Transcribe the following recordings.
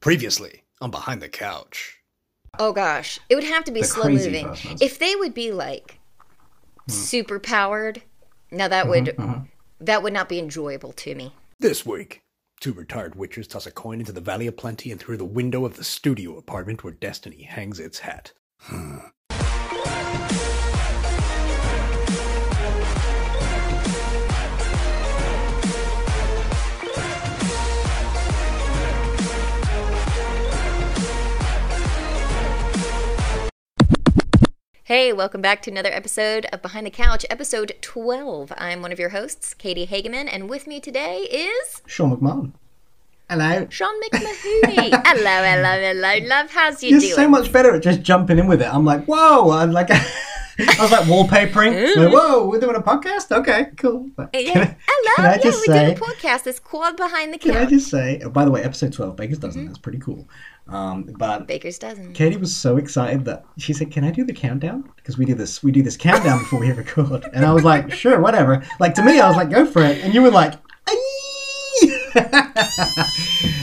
Previously on Behind the Couch. Oh gosh, it would have to be The slow moving. persons. If they would be like hmm. super powered, now that mm-hmm, would Mm-hmm, that would not be enjoyable to me. This week, two retired witchers toss a coin into the Valley of Plenty and through the window of the studio apartment where destiny hangs its hat. Hmm. Hey, welcome back to another episode of Behind the Couch, episode 12. I'm one of your hosts, Katie Hageman, and with me today is Sean McMahon. Hello. Sean McMahoney. hello, hello, hello. Love, how's you You're doing? so much better at just jumping in with it. I'm like, whoa! I'm like, I was like wallpapering. Like, whoa, we're doing a podcast. Okay, cool. But Yeah. I, Hello, can I yeah, just we say? did a podcast. It's called Behind the Couch. Can I just say? Oh, by the way, episode 12, Baker's dozen. Mm-hmm. That's pretty cool. Um, but Baker's dozen. Katie was so excited that she said, "Can I do the countdown?" Because we do this, we do this countdown before we hit record. And I was like, "Sure, whatever." Like to me, I was like, "Go for it," and you were like,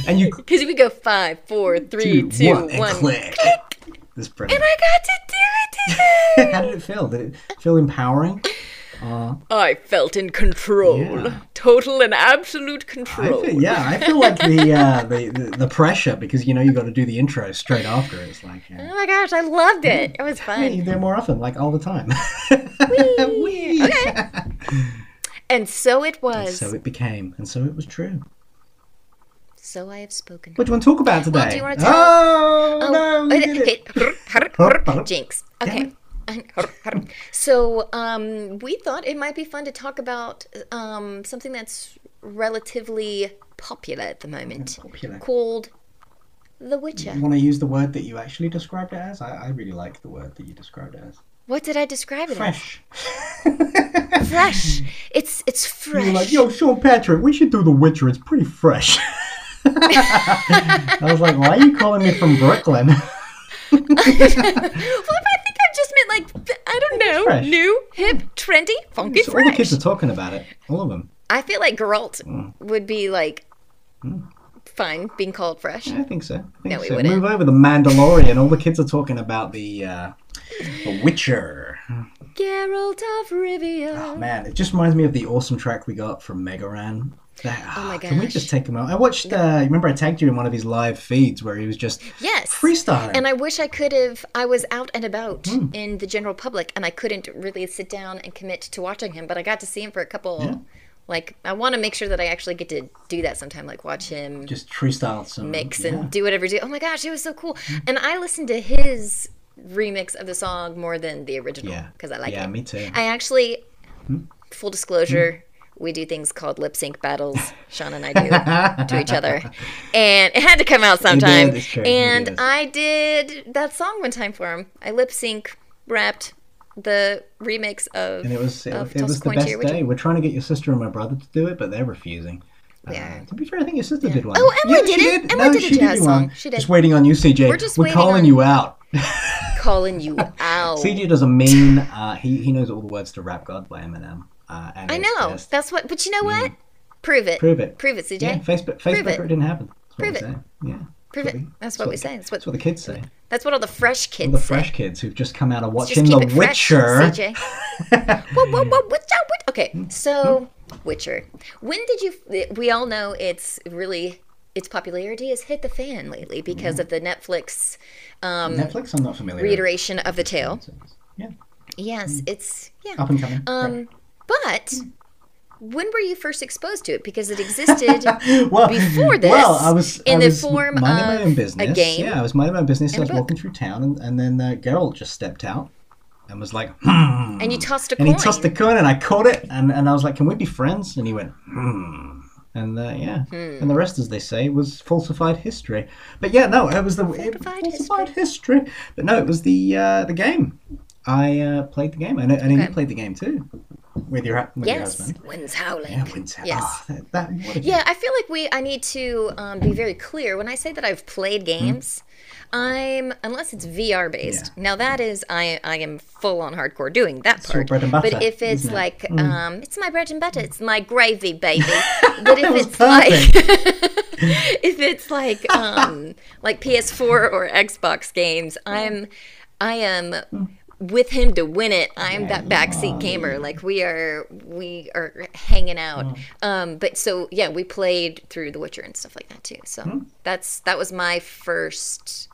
and you Because we go five, four, three, two, one. and click. This And brilliant. I got to do it today. How did it feel? Did it feel empowering? Uh, I felt in control. Yeah. Total and absolute I control. feel, yeah, I feel like the, uh, the the the pressure because you know you got to do the intro straight after. It's like, uh, Oh my gosh, I loved it. It was fun. yeah, you fun. do it more often, like all the time. Whee! Okay. And so it And was. so it became, and so it was true. So I have spoken. What do you want to talk about today? Well, do you wanna tell- Oh, Oh, did it. hit- Jinx. Damn Okay. So, um, we thought it might be fun to talk about um, something that's relatively popular at the moment, Popular. called The Witcher. You want to use the word that you actually described it as? I, I really like the word that you described it as. What did I describe it Fresh. as? Fresh. It's it's fresh. You're like, yo, Sean Patrick, we should do The Witcher. It's pretty fresh. I was like, why are you calling me from Brooklyn? well, I think I just meant like th- I don't know, fresh. new, hip, trendy, funky, So all the kids are talking about it. All of them. I feel like Geralt Mm. would be like fine being called fresh. I think so. I think No, we wouldn't. Move over the Mandalorian. All the kids are talking about the uh, the Witcher. Geralt of Rivia. Oh, man, it just reminds me of the awesome track we got from Mega Ran. That, Oh my Can we just take him out? I watched. Uh, remember, I tagged you in one of his live feeds where he was just Yes. freestyling. And I wish I could have. I was out and about Hmm. in the general public, and I couldn't really sit down and commit to watching him. But I got to see him for a couple. Yeah. Like, I want to make sure that I actually get to do that sometime. Like, watch him just freestyle some mix yeah. and do whatever. Do. Oh my gosh, it was so cool. And I listened to his remix of the song more than the original Yeah. because I like it. yeah, me too. I actually, Hmm? full disclosure, we do things called lip sync battles. Sean and I do to each other, and it had to come out sometime. did, it's true, he and. I did that song one time for him. I lip sync rapped the remix of and it was it, it was the best day. We're trying to get your sister and my brother to do it, but they're refusing. Yeah. Uh, to be fair, I think your sister did one. Oh, Emily yeah, did she it. Did. Emily no, did a she jazz do song. one. She did. Just waiting on you, CJ. We're just We're calling on- you out. calling you out. CJ does a mean. Uh, he he knows all the words to "Rap God" by Eminem. Uh, and I know. just- That's what. But you know what? Prove it. Mm. Prove it. Prove it, CJ. Yeah, Facebook. Prove Facebook. it. It didn't happen. Prove it. say. Yeah. Prove it. That's what we say. That's what. That's what the kids say. That's what all the fresh kids All the say. fresh kids who've just come out of watching The it fresh, Witcher. CJ. Whoa, whoa, whoa, what's up? What? Okay, Hmm? so Witcher. When did you? We all know it's really its popularity has hit the fan lately because of the Netflix um, Netflix. I'm not familiar. with. reiteration of the tale. Yeah. Yes, it's yeah. Up and coming. Um, but when were you first exposed to it? Because it existed well, before this, well, I was in I the was form minding my of own a business. game Yeah, I was minding my own business. I and a was book. walking through town, and, and then uh, Geralt just stepped out and was like, hmm. and you tossed a and coin. he tossed a coin, and I caught it, and, and I was like, "Can we be friends?" And he went, "Hmm." And uh, yeah, Hmm. and the rest, as they say, was falsified history. But yeah, no, it was the it, Falsified falsified history. But no, it was the uh, the game. I uh, played the game, and, and you played the game too. With your with your Yes, husband. winds howling. Yeah, Winds Yes. oh, that, that, Yeah, I feel like we. I need to um, be very clear when I say that I've played games. I'm unless it's VR based. Yeah. Now that is I I am full on hardcore doing that your part. bread and butter, but if it's? Mm. like um, it's my bread and butter. It's my gravy, baby. But if it's like if it's like um like PS4 or Xbox games, I'm I am with him to win it. I'm that backseat gamer. Like we are we are hanging out. Um but so yeah, we played through The Witcher and stuff like that too. So that's that was my first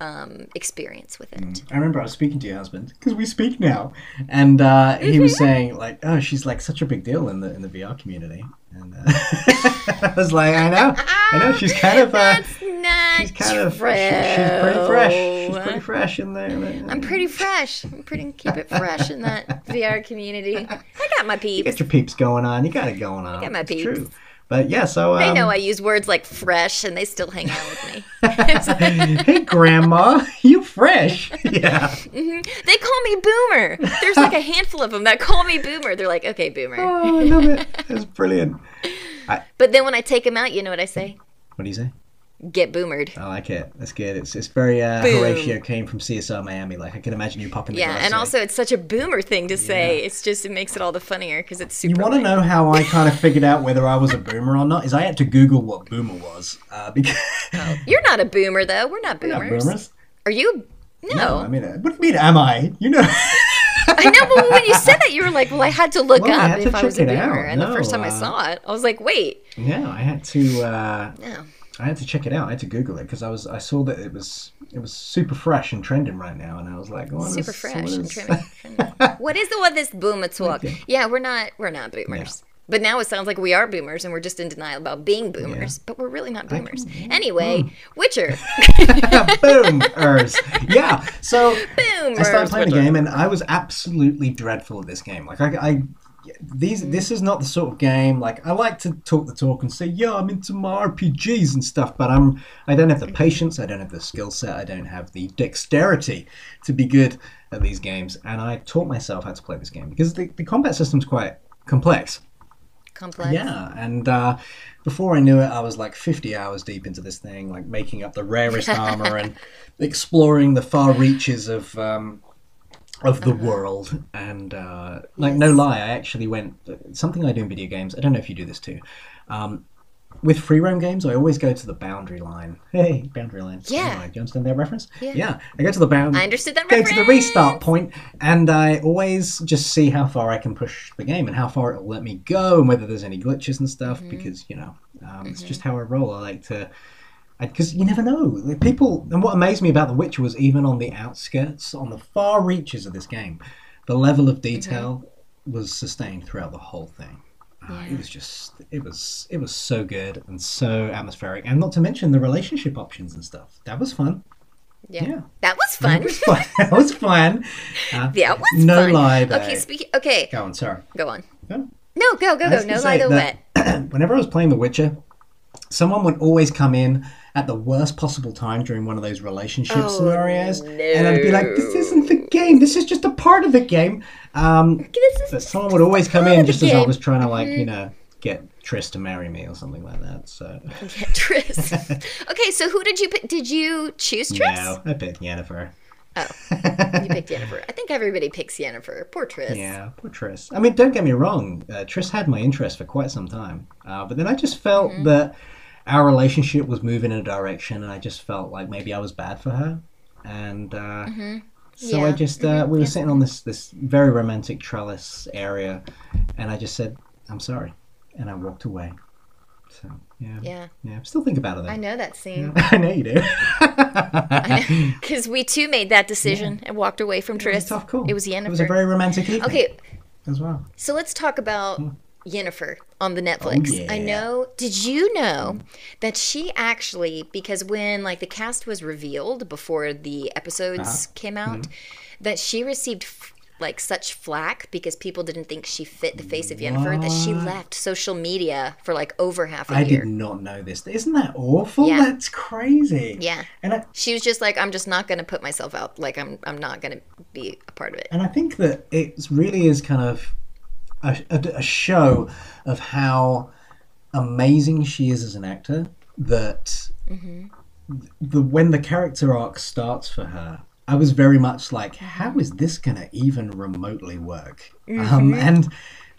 um experience with it. I remember I was speaking to your husband because we speak now, and uh, he was saying like, "Oh, she's like such a big deal in the in the VR community," and uh, I was like, "I know, I know, she's kind of uh, she's kind of true. she- she's pretty fresh, she's pretty fresh in there." there. I'm pretty fresh. I'm pretty keep it fresh in that VR community. I got my You peeps. get your peeps going on. You got it going on. I got my It's peeps. True. But yeah, so um, They know I use words like fresh, and they still hang out with me. hey, Grandma, you fresh? Yeah. They call me Boomer. There's like a handful of them that call me Boomer. They're like, okay, Boomer. Oh, I love it. That's brilliant. But then when I take them out, you know what I say? What do you say? Get boomered. I like it. That's good. It's it's very uh, Boom. Horatio Caine from CSI Miami. Like I can imagine you popping. the Yeah, and also it's such a Boomer thing to say. It's just it makes it all the funnier because it's super. You want to know how I kind of figured out whether I was a boomer or not? Is I had to Google what boomer was uh, because You're not a Boomer though. We're not We're not Boomers. boomers. Are you? No. I mean, uh, what do you mean? Am I? You know. I know, but when you said that, you were like, "Well, I had to look Well, up to if I was a Boomer." out. And the first time I uh, saw it, I was like, "Wait, yeah, I had to. Uh, no." I had to check it out. I had to Google it because I was I saw that it was it was super fresh and trending right now, and I was like, what super is- fresh what and trending. what is the what this boomer talk? Yeah, we're not we're not boomers. But now it sounds like we are boomers and we're just in denial about being boomers. But we're really not boomers. Anyway, Hmm. Witcher. Boomers. Yeah. So Boomers. I started playing the game, and I was absolutely dreadful at this game. Like I, I these this is not the sort of game like I like to talk the talk and say yeah I'm into my RPGs and stuff, but I'm I don't have the patience, I don't have the skill set, I don't have the dexterity to be good at these games, and I taught myself how to play this game because the, the combat system's quite complex. Complex. Yeah, and uh, before I knew it, I was like 50 hours deep into this thing, like making up the rarest armor and exploring the far reaches of um, of the world. And uh, like, no lie, I actually went something I do in video games. I don't know if you do this too. Um, with free roam games, I always go to the boundary line. Hey, boundary line. Yeah. Anyway, do you understand that reference? Yeah. yeah I go to the boundary. I understood that reference. Go to the restart point, and I always just see how far I can push the game and how far it'll let me go, and whether there's any glitches and stuff. Mm-hmm. Because you know, um, it's just how I roll. I like to, because you never know. People, and what amazed me about The Witcher was even on the outskirts, on the far reaches of this game, the level of detail was sustained throughout the whole thing. Uh, It was just, it was, it was so good and so atmospheric, and not to mention the relationship options and stuff. That was fun. Yeah. Yeah. That was fun. That was fun. that was fun. Uh, Yeah, was no fun. lie there. Okay, speaking. Okay, Go on, sorry. go on. No. No, go, go, go. No lie, the wet. Whenever I was playing The Witcher, someone would always come in at the worst possible time during one of those relationship Oh, scenarios, and I'd be like, "This isn't the game. This is just a part of the game." Um, This is but someone would always come in just as I was trying to, like, you know, get Triss to marry me or something like that. So Yeah, Triss. okay, so who did you pick? Did you choose Triss? no, I picked Yennefer. Oh, you picked Yennefer. I think everybody picks Yennefer. Poor Triss. Yeah, poor Triss. I mean, don't get me wrong. Uh, Triss had my interest for quite some time, uh, but then I just felt Mm-hmm. that our relationship was moving in a direction, and I just felt like maybe I was bad for her, and uh, so I Mm-hmm. Yeah. just uh, we were sitting on this this very romantic trellis area, and I just said, "I'm sorry," and I walked away. So yeah, Yeah. yeah. Still think about it though. I know that scene. I know you do. Because we too made that decision and walked away from Triss. It was a tough call. It was Yennefer. It was a very romantic evening. okay, as well. so let's talk about Yennefer on the Netflix. Oh, yeah. I know. Did you know that she actually, because when like the cast was revealed before the episodes Uh-huh. came out, Mm-hmm. that she received f- like such flack because people didn't think she fit the face of Yennefer that she left social media for like over half a I year. I did not know this. Isn't that awful? Yeah. That's crazy. Yeah. And I, She was just like, I'm just not going to put myself out. Like, I'm, I'm not going to be a part of it. and I think that it really is kind of a, a, show of how amazing she is as an actor. That the when the character arc starts for her, I was very much like, how is this going to even remotely work? Um, and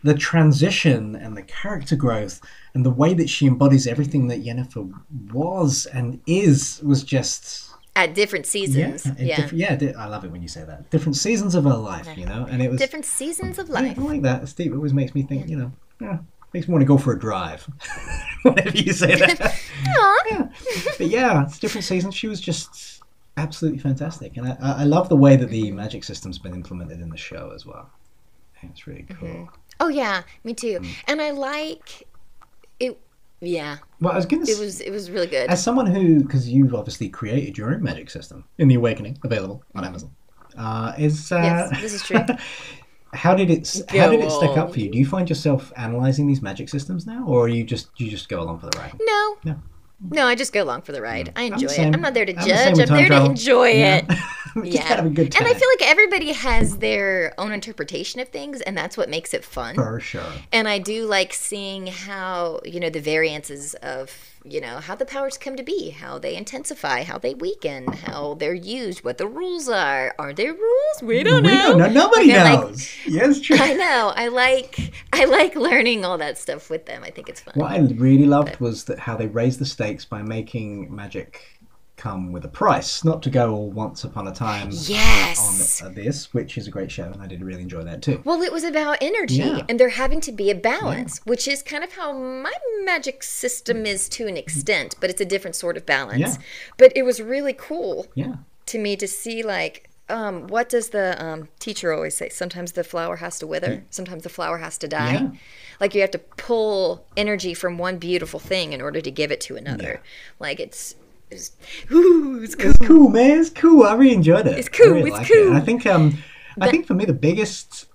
the transition and the character growth and the way that she embodies everything that Yennefer was and is was just At different seasons. Yeah. diff- yeah. di- I love it when you say that. Different seasons of her life, you know, and it was Different seasons of yeah, life. I like that. Steve always makes me think, you know, yeah, makes me want to go for a drive. Whenever you say that. Yeah. But yeah, it's different seasons. She was just absolutely fantastic, and I, I love the way that the magic system's been implemented in the show as well. It's really cool. Oh yeah, me too. Mm. And I like. Yeah, Well, I was going to it was it was really good. as someone who, because you've obviously created your own magic system in the Awakening, available on Amazon. Uh, is uh, Yes, this is true. how did it s- how did it stick up for you? Do you find yourself analyzing these magic systems now, or are you just you just go along for the ride? No. No. No, I just go along for the ride. I the enjoy it. same. I'm not there to I'm judge. with I'm there to enjoy Yeah. it. Yeah. have a good time. And I feel like everybody has their own interpretation of things, and that's what makes it fun. for sure. And I do like seeing how, you know, the variances of, you know, how the powers come to be, how they intensify, how they weaken, how they're used, what the rules are. Are there rules? We don't we know. don't know. Nobody Like, I like- knows. yes, true. I know. I like I like learning all that stuff with them. I think it's fun. What I really loved was that how they raised the stakes by making magic come with a price, not to go all once upon a time Yes. on uh, this, which is a great show, and I did really enjoy that too. Well, it was about energy, Yeah. and there having to be a balance, which is kind of how my magic system is to an extent, but it's a different sort of balance. Yeah. But it was really cool Yeah, to me to see, like, um, what does the um, teacher always say? Sometimes the flower has to wither, sometimes the flower has to die. Yeah. Like, you have to pull energy from one beautiful thing in order to give it to another. Like, it's. It's ooh, it's cool. it's cool, man. It's cool. I really enjoyed it. It's cool, I really it's cool. It. I think um, I think for me the biggest.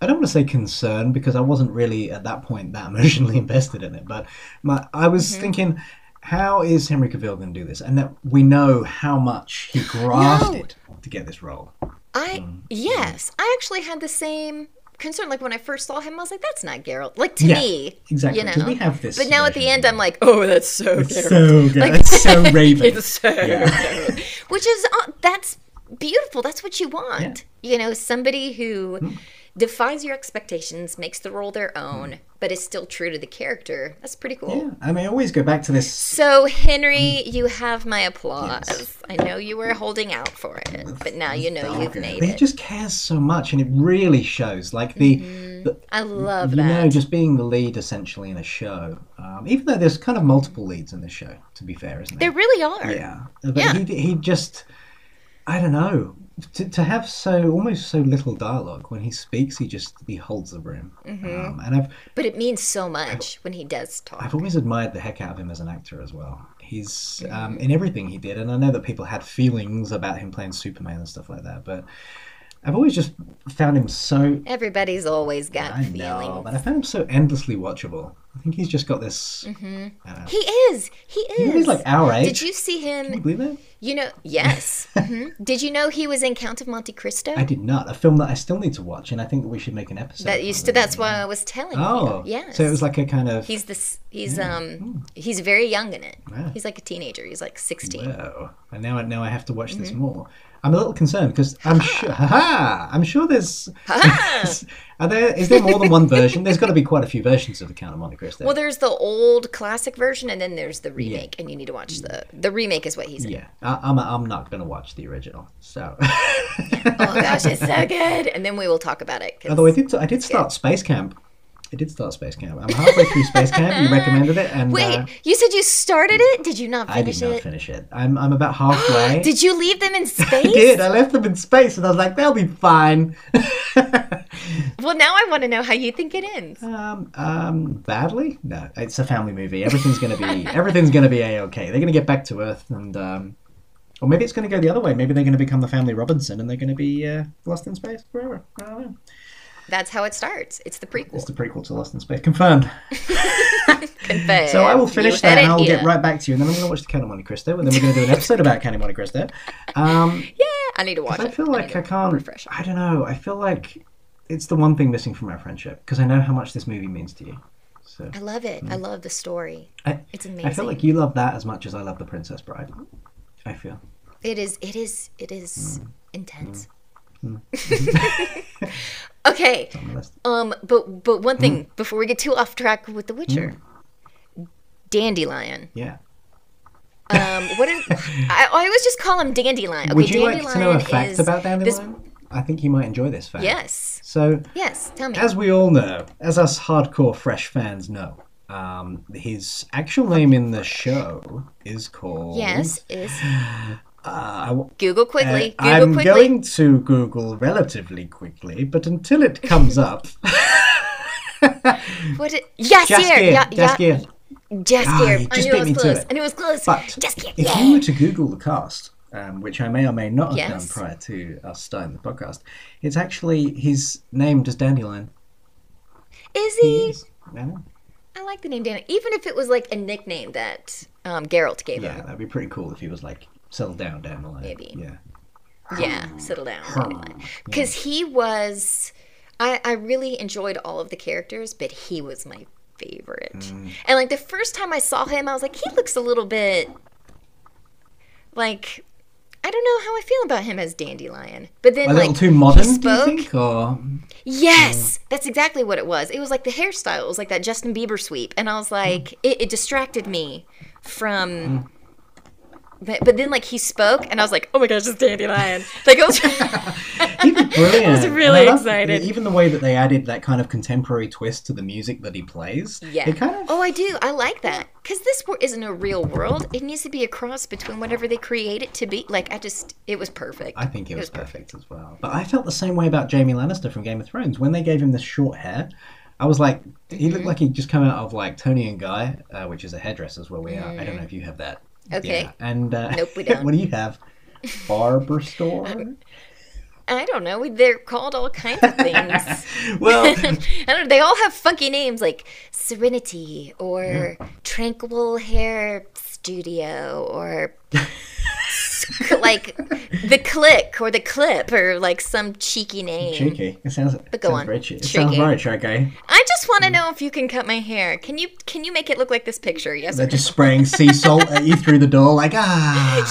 I don't want to say concern because I wasn't really at that point that emotionally invested in it, but my I was Mm-hmm. thinking, how is Henry Cavill going to do this? And that we know how much he grafted to get this role. I Mm. yes, I actually had the same concern. Like when I first saw him, I was like, "That's not Geralt." Like to Yeah, me, exactly, You know, we have this But now at the end, I'm like, "Oh, that's so It's Geralt." so good. Like- it's so Raven. It's so Yeah. Which is uh, that's beautiful. That's what you want. You know, somebody who Hmm. defies your expectations, makes the role their own, but is still true to the character. That's pretty cool. Yeah, I mean, I always go back to this. So, Henry, you have my applause. I know you were holding out for it, but now you know you've made But he it. just cares so much, and it really shows. Like the, the I love you that. know, just being the lead essentially in a show. Um, even though there's kind of multiple leads in this show, to be fair, isn't There there? really are. Yeah, but Yeah. he he just, I don't know, to, to have so almost so little dialogue when he speaks, he just he holds the room. Mm-hmm. Um, and I've But it means so much when he does talk. I've always admired the heck out of him as an actor as well. He's Mm-hmm. um, in everything he did, and I know that people had feelings about him playing Superman and stuff like that, but I've always just found him so. Everybody's always got I know, but I found him so endlessly watchable. I think he's just got this. He is. He is. He's like our age. Did you see Can you him? believe that? You know, yes. hmm Did you know he was in Count of Monte Cristo? I did not. A film that I still need to watch, and I think that we should make an episode. that used to. That's why I was telling Oh, you. Yes. So it was like a kind of. He's this. He's um. He's very young in it. Wow. He's like a teenager. He's like sixteen. Whoa. And now, I- now I have to watch Mm-hmm. this more. I'm a little concerned because I'm sure. Haha! I'm sure there's. are there? Is there more than one version? There's got to be quite a few versions of the Count of Monte Cristo. Well, there's the old classic version, and then there's the remake, and you need to watch the the remake. Is what he's in. yeah, I, I'm. I'm not going to watch the original. So. Oh gosh, it's so good. And then we will talk about it. Although I did. I did start Space Camp. I did start Space Camp. I'm halfway through Space Camp. You recommended it, and Wait, uh, you said you started it? Did you not finish it? I did not it? finish it. I'm I'm about halfway. Did you leave them in space? I did. I left them in space, and I was like, they'll be fine. Well, now I want to know how you think it ends. Um, um, badly? No, it's a family movie. Everything's gonna be everything's gonna be a okay. They're gonna get back to Earth, and um, or maybe it's gonna go the other way. Maybe they're gonna become the family Robinson, and they're gonna be uh, lost in space forever. I don't know. That's how it starts. It's the prequel. It's the prequel to Lost in Space, confirmed. Confirmed. So I will finish heard that, and I'll here. get right back to you, and then I'm gonna watch the Count of Monte Cristo, and then we're gonna do an episode about Count of Monte Cristo. Um, Yeah, I need to watch I feel like to I can't. refresh. I don't know. I feel like it's the one thing missing from our friendship because I know how much this movie means to you. So I love it. I love the story. I, It's amazing. I feel like you love that as much as I love The Princess Bride. I feel. It is. It is. It is Mm. intense. okay. on the list. Um. But but one thing Mm. before we get too off track with The Witcher, Dandelion. Yeah. Um. What is? I, I always just call him Dandelion. Okay, Would you Dandelion like to know a fact about this- Dandelion? I think you might enjoy this fact. Yes. So, Yes. Tell me. as we all know, as us hardcore fresh fans know, um, his actual name in the show is called. yes. Is Uh, Google quickly. Uh, Google I'm quickly. going to Google relatively quickly, but until it comes up, What? It, Jaskier. Jaskier, Yeah. Yeah. Jaskier. Jaskier. Ah, you I just knew it was close. it. I knew it was close. But Jaskier. if Yeah. you were to Google the cast, um, which I may or may not have Yes. done prior to us starting the podcast, it's actually his name just Dandelion. Is He he? is. I. I like the name Dan. Even if it was like a nickname that um, Geralt gave Yeah, him. Yeah, that'd be pretty cool if he was like settle down Dandelion. Maybe. Yeah. Yeah, settle down. Because he was, I, I really enjoyed all of the characters, but he was my favorite. Mm. And like the first time I saw him, I was like, he looks a little bit like. I don't know how I feel about him as Dandelion. But then, A like, little too modern, he do you spoke. think? Or Yes, that's exactly what it was. It was like the hairstyle. It was like that Justin Bieber sweep, and I was like, it, it distracted me from. But, but then, like he spoke, and I was like, "Oh my gosh, it's Dandelion!" Like it was. he was brilliant. I was really love- excited. Even the way that they added that kind of contemporary twist to the music that he plays. Yeah. It kind of Oh, I do. I like that because this isn't a real world. It needs to be a cross between whatever they create it to be. Like I just, it was perfect. I think it was, perfect as well. But I felt the same way about Jamie Lannister from Game of Thrones. When they gave him this short hair, I was like, he Mm-hmm. looked like he'd just come out of like Toni and Guy, uh, which is a hairdresser's where we are. I don't know if you have that. Okay. Yeah. And uh, Nope, we don't. what do you have? Barber store. I don't know. They're called all kinds of things. well, I don't know. They all have funky names like Serenity or Tranquil Hair Studio or like the Click or the Clip or like some cheeky name. cheeky. It sounds. But go sounds on. Very. It sounds very cheeky. I just want to know if you can cut my hair. Can you can you make it look like this picture? Yes. They're just spraying sea salt at you through the door, like ah,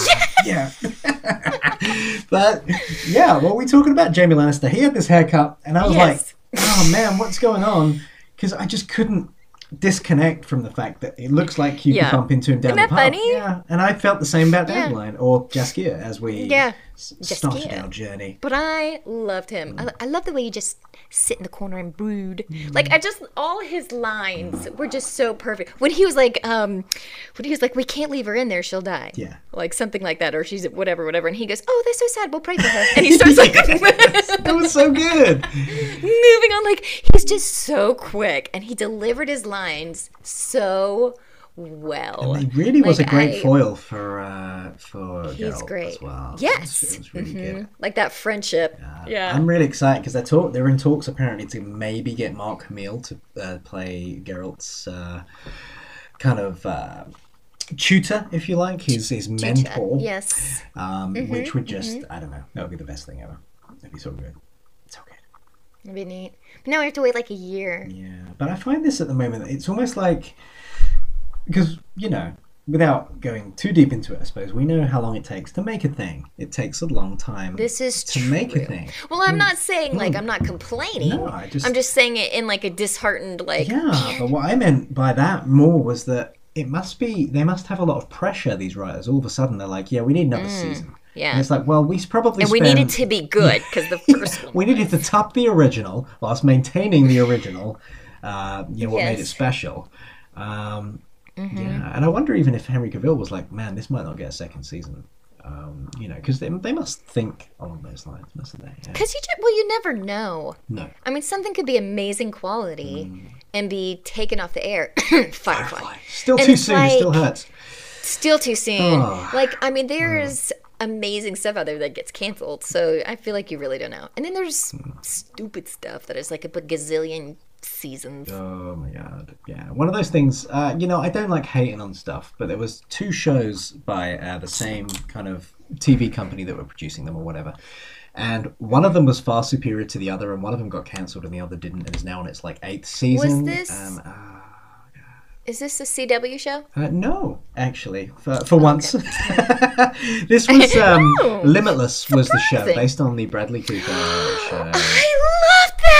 yeah. but yeah, what we talking about? Jamie Lannister. He had this haircut, and I was Yes. like, oh man, what's going on? Because I just couldn't disconnect from the fact that it looks like you Yeah. can bump into him down Isn't the that pub. funny? Yeah, and I felt the same about Yeah. Dandelion or Jaskier as we Yeah. S- started Jaskier. our journey. But I loved him. I, I love the way you just sit in the corner and brood. Like I just all his lines were just so perfect. When he was like, um, when he was like, "We can't leave her in there; she'll die." Yeah. like something like that, or she's whatever, whatever. And he goes, "Oh, that's so sad. We'll pray for her." And he starts like It was so good. moving on. Like he's just so quick, and he delivered his lines so well. He really was Like, a great I- foil for uh, for He's Geralt great. as well. Yes. it was, it was really good. Like that friendship. yeah. I'm really excited because they're talk they're in talks apparently to maybe get Mark Hamill to uh, play Geralt's uh, kind of uh, tutor, if you like, his his mentor. Yes. Um, Mm-hmm, which would just I don't know, that would be the best thing ever. That'd be so good. It's so good. That'd be neat. But now we have to wait like a year. Yeah, but I find this at the moment. It's almost like because you know, without going too deep into it, I suppose we know how long it takes to make a thing. It takes a long time. This is to true. make a thing. Well, I'm not saying like I'm not complaining. No, I just- I'm just saying it in like a disheartened like. Yeah, but what I meant by that more was that it must be they must have a lot of pressure. These writers, all of a sudden, they're like, "Yeah, we need another season." Mm, yeah. and it's like, well, we probably And we spent- need it to be good because the first one. we needed to top the original whilst maintaining the original. Uh, you know what made it special. Um, Mm-hmm. Yeah, and I wonder even if Henry Cavill was like, "Man, this might not get a second season." Um, you know, because they, they must think along those lines, mustn't they? Yeah. Because you just, well, you never know. No. I mean, something could be amazing quality Mm. and be taken off the air. Firefly. Still And too soon. it still hurts. Still too soon. Oh. Like, I mean, there's amazing stuff out there that gets canceled. So I feel like you really don't know. And then there's stupid stuff that is like a gazillion seasons. Oh my god, yeah. One of those things. Uh, you know, I don't like hating on stuff, but there was two shows by uh, the same kind of TV company that were producing them or whatever, and one of them was far superior to the other, and one of them got cancelled, and the other didn't, and is now on its like eighth season. this- Um, uh, Is this a CW show? uh, no, actually, for, for once, this was um, Oh, Limitless was the show based on the Bradley Cooper show. I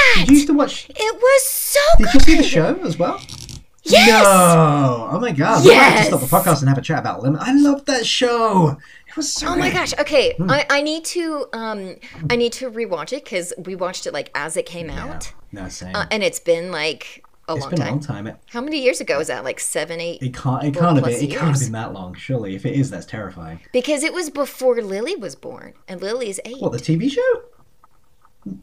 that. Did you used to watch? It was so Did good. you see the show as well? Yes. No! Oh my god! Yes. We have to stop the podcast and have a chat about Limit. I love that show. It was so. Oh my gosh. Okay, Hmm. I, I need to um I need to rewatch it because we watched it like as it came out, No, same. uh, and it's been like a it's long been a time. long time. It, How many years ago was that? Like seven, eight? it can't. It can't have been. It can't have been that long. Surely, if it is, that's terrifying. Because it was before Lily was born, and Lily's eight. What the TV show?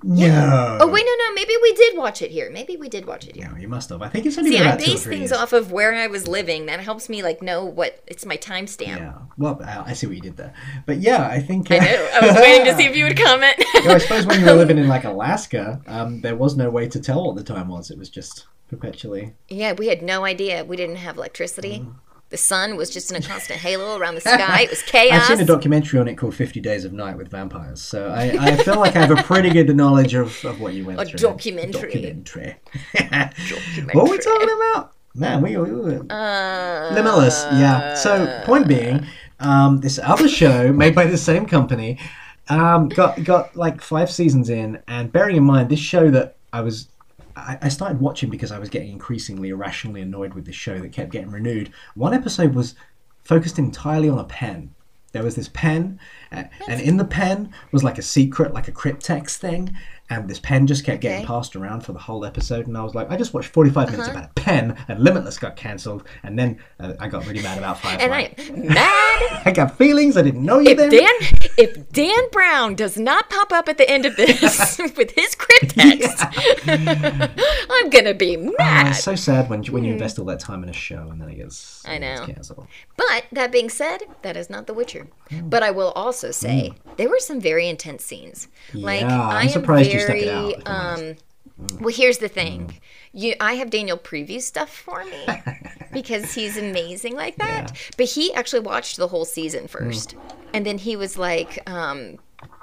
No. Oh wait, no, no. Maybe we did watch it here. Maybe we did watch it here. No, you must have. I think it's only See, been I about two or base things years. off of where I was living. That helps me like know what it's my timestamp. Yeah. Well, I I see what you did there. But yeah, I think. I knew. I was waiting to see if you would comment. Yeah, I suppose when you were living in like Alaska, um, there was no way to tell what the time was. It was just perpetually. yeah, we had no idea. We didn't have electricity. Mm. The sun was just in a constant halo around the sky. It was chaos. I've seen a documentary on it called 50 Days of Night with Vampires, so I, I feel like I have a pretty good knowledge of, of what you went through. A through. documentary. Documentary. what were we talking about? Man, we, we were... Uh, Limitless, yeah. So, point being, um, this other show made by the same company um, got got like five seasons in, and bearing in mind this show that I was. I I started watching because I was getting increasingly irrationally annoyed with this show that kept getting renewed. One episode was focused entirely on a pen. There was this pen, uh, and in the pen was like a secret, like a cryptex thing, and this pen just kept getting passed around for the whole episode. And I was like, I just watched 45 minutes Uh-huh. about a pen, and Limitless got cancelled, and then uh, I got really mad about Firefly. and I am mad. I got feelings. I didn't know you If then. Dan, if Dan Brown does not pop up at the end of this with his crypt cryptex, I'm gonna be Oh, mad. it's so sad when when you invest all that time in a show and then it gets, I know. cancelled. But that being said, that is not The Witcher. Hmm. But I will also say there were some very intense scenes. Like Yeah, I'm I am surprised you very stuck it out, if I'm um well here's the thing. You I have Daniel preview stuff for me because he's amazing like that. But he actually watched the whole season first. And then he was like um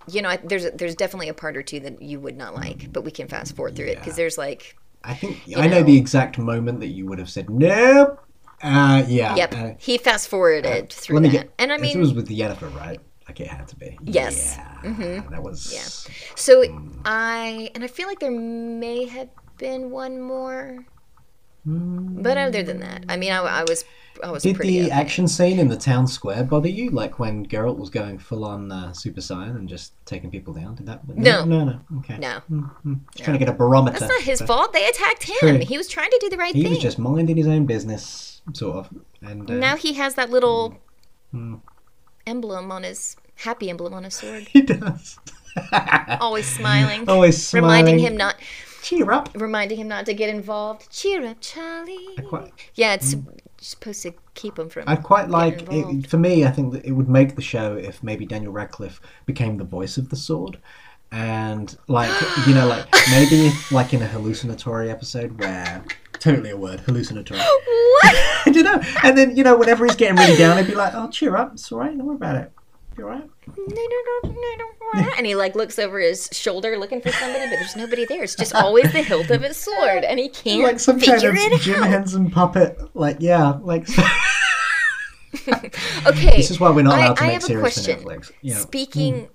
you know, I- there's there's definitely a part or two that you would not like, but we can fast forward through it because there's like, I think I know know. the exact moment that you would have said nope. Uh, yeah. yep, uh, he fast forwarded through let that, get. and I mean, it was with the Yennefer, right? Like it had to be. Yes. Yeah. That was. Yeah. So Hmm. I and I feel like there may have been one more, but other than that, I mean, I, I was I was Did the action scene in the town square bother you? Like when Geralt was going full on uh, Super Saiyan and just taking people down? Did that? No. No, no. Okay. No, Just trying to get a barometer. that's not his fault. They attacked him. True. He was trying to do the right He thing. He was just minding his own business, sort of. And uh, Now he has that little Hmm. Emblem on his happy emblem on his sword, he does. always smiling, Always smiling. reminding him not Cheer up. reminding him not to get involved. Cheer up, Charlie. quite- Yeah, it's mm. supposed to keep him from. I'd quite like it, for me. I think that it would make the show if maybe Daniel Radcliffe became the voice of the sword, and like you know, like maybe like in a hallucinatory episode where totally a word hallucinatory. what? I don't know. And then you know, whenever he's getting really down, he'd be like, "Oh, cheer up, it's all right. Don't worry about it. You all right?" No, no, no, no, no. And he like looks over his shoulder looking for somebody, but there's nobody there. It's just always the hilt of his sword, and he can't Like some kind figure of Jim out. Henson puppet. Like yeah, like. Okay, This is why we're not allowed to I, I make have a question. Netflix. You know. Speaking,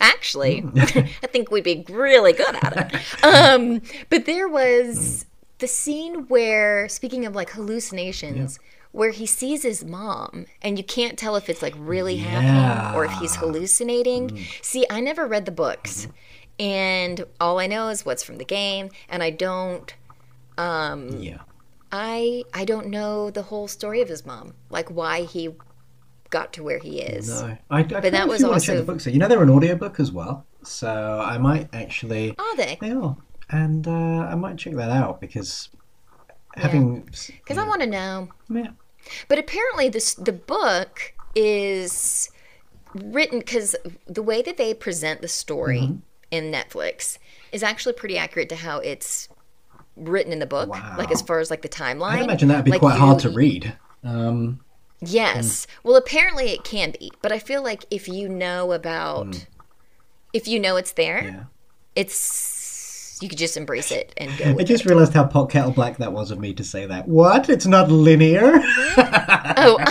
actually, I think we'd be really good at it. Um, but there was the scene where, speaking of like hallucinations. Where he sees his mom, and you can't tell if it's like really happening or if he's hallucinating. See, I never read the books, and all I know is what's from the game, and I don't um Yeah. I I don't know the whole story of his mom, like why he got to where he is. No, I, I but that was want to check also- the books. You know, they're an audiobook as well, so I might actually. Are they? They are, and uh, I might check that out because having Because I want to know. yeah, But apparently, this the book is written because the way that they present the story Mm-hmm. in Netflix is actually pretty accurate to how it's written in the book. Like as far as like the timeline. I imagine that'd be Like, quite hard you- to read. Um, Yes. Well, apparently it can be, but I feel like if you know about, Mm. if you know it's there, Yeah. it's you could just embrace it and go. I just it. realized how pot kettle black that was of me to say that. What? It's not linear? Oh,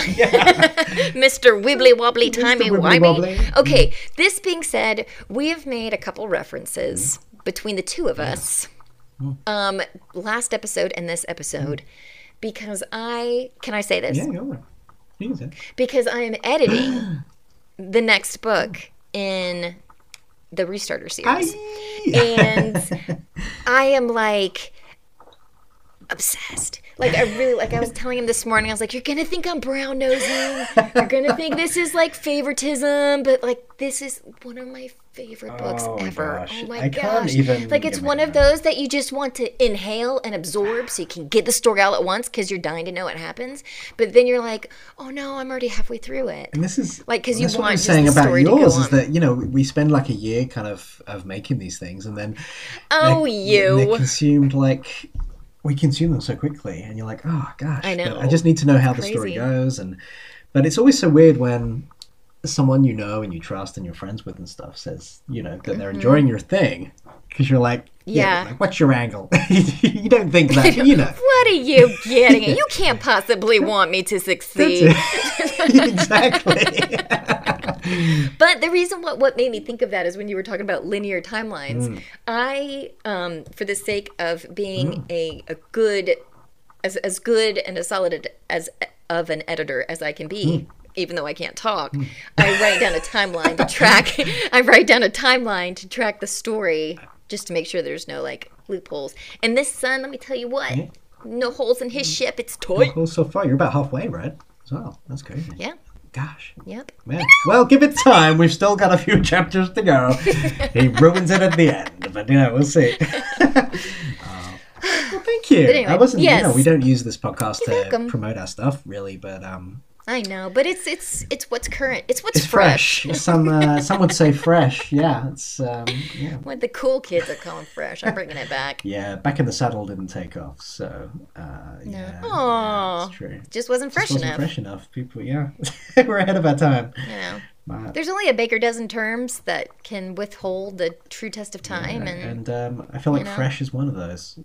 Mr. Wibbly Wobbly Timey Wibbly Wimey. Wobbly. Okay, mm-hmm. this being said, we have made a couple references mm-hmm. between the two of us, mm-hmm. um, last episode and this episode, because I can I say this? yeah, go on. You say. Because I am editing the next book in the Restarter series. and I am like obsessed. Like I really like I was telling him this morning, I was like, You're gonna think I'm brown nosing. You're gonna think this is like favoritism, but like this is one of my favorite books Oh, ever. Oh, gosh. Oh my I can't gosh. even like it's one of those that you just want to inhale and absorb so you can get the story all at once because you're dying to know what happens. But then you're like, Oh no, I'm already halfway through it. And this is like because you that's what want I'm saying about story yours is that you know we spend like a year kind of of making these things, and then Oh you they're consumed like we consume them so quickly, and you're like, oh gosh, I know. I just need to know how the story goes, and but it's always so weird when someone you know and you trust and you're friends with and stuff says you know that they're enjoying your thing because you're like yeah, Mm-hmm. Yeah. like, what's your angle you don't think that you know What are you getting at? You can't possibly want me to succeed. exactly But the reason what what made me think of that is when you were talking about linear timelines. Mm. I, um, for the sake of being a, a good, as as good and as solid as of an editor as I can be. Mm. Even though I can't talk, I write down a timeline to track. I write down a timeline to track the story, just to make sure there's no like loopholes. And this son, let me tell you what, no holes in his ship. It's toy. well so far you're about halfway right well that's crazy Yeah. Gosh Yep. Man. Well, give it time. We've still got a few chapters to go. he ruins it at the end, but you know, we'll see. Uh, well, thank you. anyway, I wasn't. You know, we don't use this podcast You're to welcome. promote our stuff, really, but um, I know, but it's it's it's what's current. It's what's it's fresh. some uh, some would say fresh. Yeah, it's um, yeah. What the cool kids are calling fresh. I'm bringing it back. Yeah, back in the saddle didn't take off, so uh, yeah, Aw. that's true. Just wasn't fresh Wasn't enough. fresh enough. People, yeah, we're ahead of our time. You But- there's only a baker dozen terms that can withhold the true test of time and, and um, I feel like know. fresh is one of those.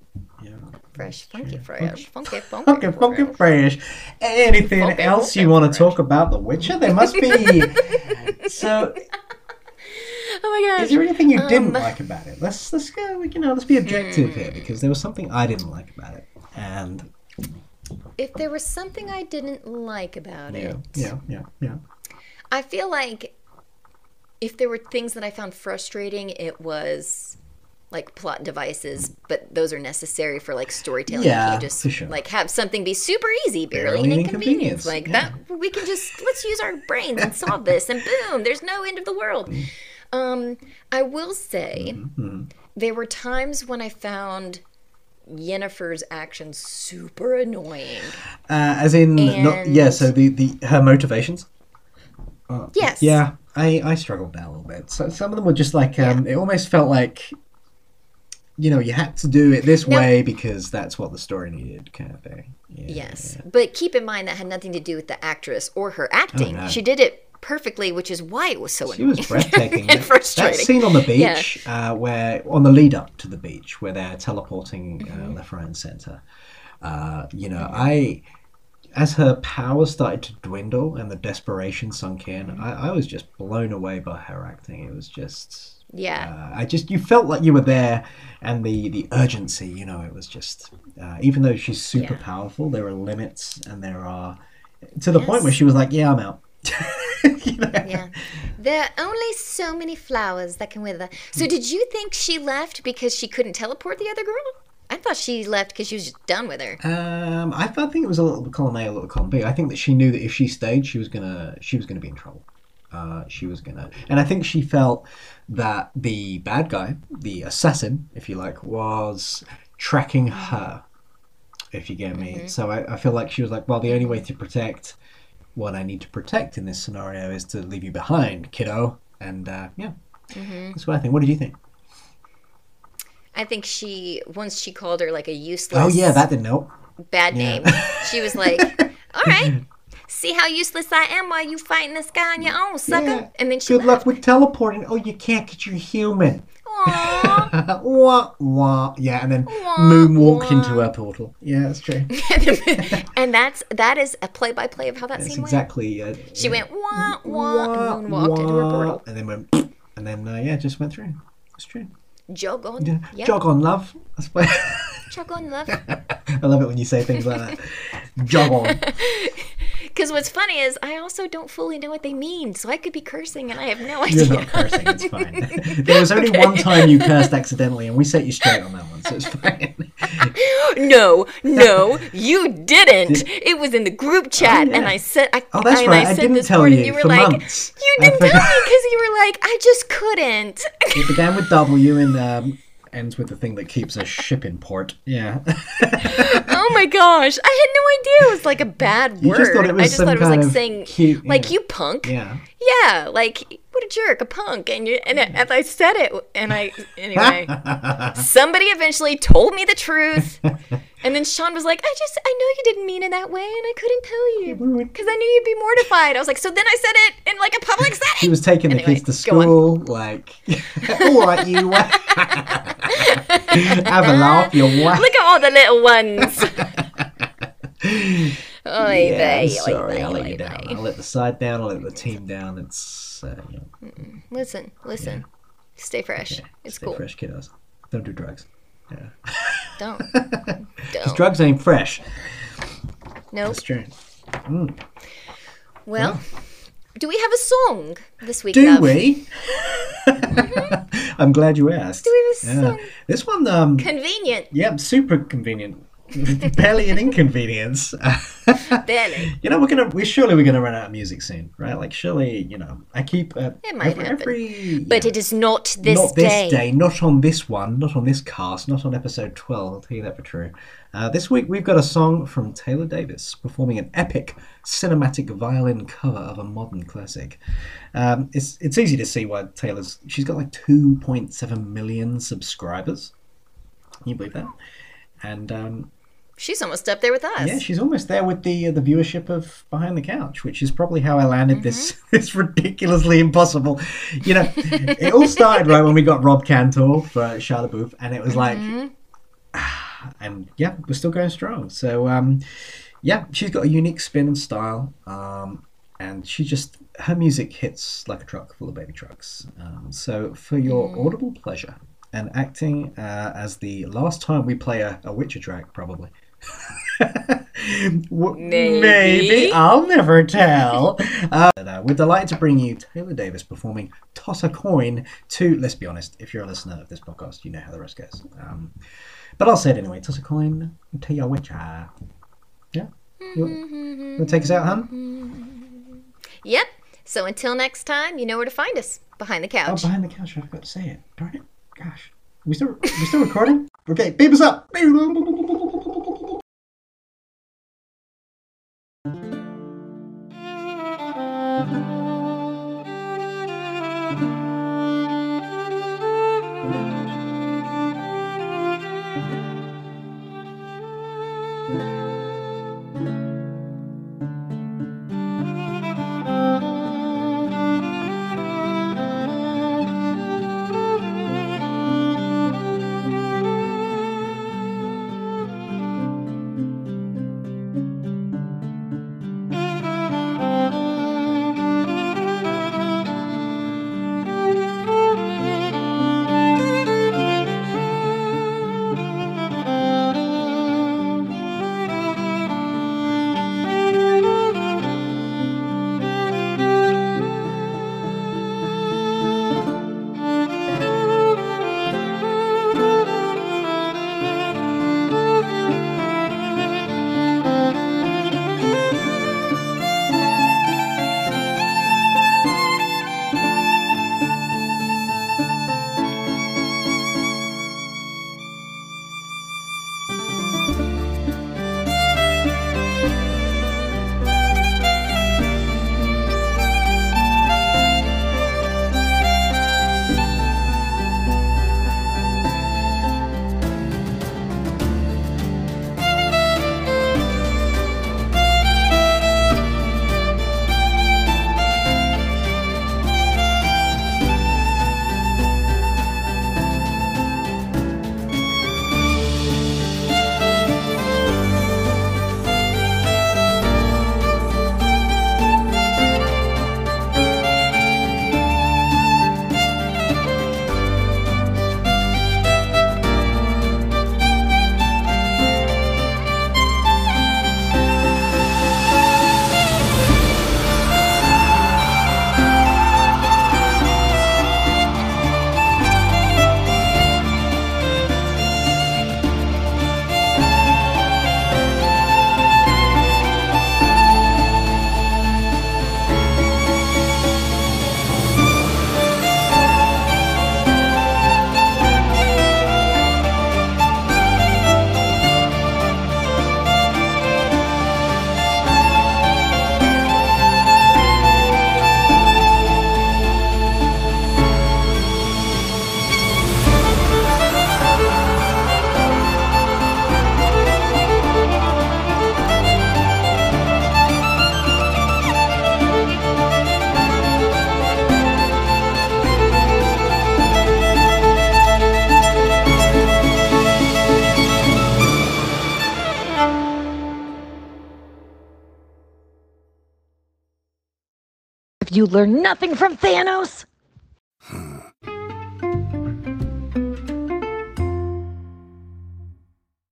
Yeah. fresh, funky, fresh, funky, funky, Okay, funky fresh. Anything Funky, else you want to talk about The Witcher? There must be. so, Oh my gosh! is there anything you didn't Um, like about it? Let's let's go. You know, let's be objective Hmm. here because there was something I didn't like about it, and If there was something I didn't like about yeah, it, yeah, yeah, yeah. I feel like if there were things that I found frustrating, it was like plot devices, but those are necessary for like storytelling. Yeah, you just sure. like have something be super easy, barely, Barely an inconvenience. inconvenience, Like yeah. that, we can just let's use our brains and solve this, and boom, there's no end of the world. Um, I will say Mm-hmm. there were times when I found Yennefer's actions super annoying. Uh, as in, not, yeah. So the the her motivations. Yes. Yeah, I I struggled there a little bit. So some of them were just like um, it almost felt like. You know, you had to do it this Now- way because that's what the story needed, kind of thing. Yeah, Yes. But keep in mind that had nothing to do with the actress or her acting. Oh, no. She did it perfectly, which is why it was so She annoying was breathtaking. and That- frustrating. That scene on the Yeah. beach, uh, where on the lead up to the beach, where they're teleporting Mm-hmm. uh, left, right, and center. Uh, you know, I as her power started to dwindle and the desperation sunk in, Mm-hmm. I, I was just blown away by her acting. It was just. Yeah. Uh, I just you felt like you were there, and the the urgency. You know, it was just uh, even though she's super Yeah. powerful, there are limits, and there are to the point where she was like, "Yeah, I'm out." You know? Yeah. There are only so many flowers that can wither. So did you think she left because she couldn't teleport the other girl? I thought she left because she was just done with her. Um, I, I think it was a little column A, a little column B. I think that she knew that if she stayed, she was gonna she was gonna be in trouble. Uh, she was gonna, and I think she felt that the bad guy, the assassin, if you like, was tracking her. If you get me, so I, I feel like she was like, well, the only way to protect what I need to protect in this scenario is to leave you behind, kiddo. And uh, yeah, that's what I think. What did you think? I think she once she called her like a useless Oh yeah, that didn't help. bad Yeah. name. She was like, "All right, See how useless I am while you fighting this guy on your own, sucker. Yeah. And then she Good luck with teleporting. Oh, you can't get your human. Wah, wah. Yeah, and then Moon moonwalked into her portal. Yeah, that's true. and that's that is a play by play of how that That's scene went. exactly. Uh, She went wah wah, wah, and moonwalked into her portal. and then went, and then uh, yeah, just went through. It's true. Jog on. Yeah. Yeah. Jog on, love. That's why Jog on, love. I love it when you say things like that. Jog on. Because what's funny is I also don't fully know what they mean, so I could be cursing and I have no idea. You're not cursing. It's fine. there was only one time you cursed accidentally, and we set you straight on that one, so it's fine. no, no, you didn't. It was in the group chat, yeah. and I said, I, Oh, that's and right. I I said didn't this tell word, you you were for like, months. you didn't tell me because you were like, I just couldn't. It began with W and um, ends with the thing that keeps a ship in port. Yeah. oh my gosh, I had no idea it was like a bad word. You just thought it was I just thought it was like saying, cute- like yeah. you punk. yeah. Yeah, like jerk, a punk, and you and mm. as I said it, and I anyway, somebody eventually told me the truth, and then Sean was like, "I just, I know you didn't mean it that way, and I couldn't tell you because I knew you'd be mortified." I was like, "So then I said it in like a public setting." He was taking the Anyway, kids to school, like, all right, you. Have a laugh, you're what? Look at all the little ones. Oy Yeah, oy sorry, I'll let you down. I'll let the side down. I'll let the team down. It's uh, you know, Listen, listen, stay fresh. it's stay cool. fresh, kiddos. Don't do drugs. Yeah. Don't, don't. drugs ain't fresh. Nope. That's true. Well, do we have a song this week? Do love? we? I'm glad you asked. Do we have a Yeah. song? This one, um, Convenient, yeah, super convenient. Barely an inconvenience. barely. You know, we're gonna, we surely we're gonna run out of music soon, right? Like, surely, you know, I keep uh, It might every, happen. every But it is not this not day. this day, not on this one, not on this cast, not on episode twelve. I'll tell you that for true. Uh, this week we've got a song from Taylor Davis performing an epic cinematic violin cover of a modern classic. Um, it's it's easy to see why Taylor's she's got like two point seven million subscribers. Can you believe that? And um, She's almost up there with us. yeah, she's almost there with the uh, the viewership of Behind the Couch, which is probably how I landed this Mm-hmm. this ridiculously impossible. You know, it all started right when we got Rob Cantor for Charlotte Booth, and it was like, Mm-hmm. and yeah, we're still going strong. So um, yeah, she's got a unique spin and style, um, and she just her music hits like a truck full of baby trucks. Um, so for your Mm. audible pleasure. And acting uh, as the last time we play a, a Witcher track, probably. Maybe. Maybe. I'll never tell. uh, we're delighted to bring you Taylor Davis performing Toss a Coin to, let's be honest, if you're a listener of this podcast, you know how the rest goes. Um, but I'll say it anyway Toss a Coin to your Witcher. Yeah? You, you want to take us out, hun? Yep. So until next time, you know where to find us behind the couch. Oh, behind the couch, I forgot to say it. Darn it. Gosh. Are we still, are we still recording? Okay, beep us up. You learn nothing from Thanos?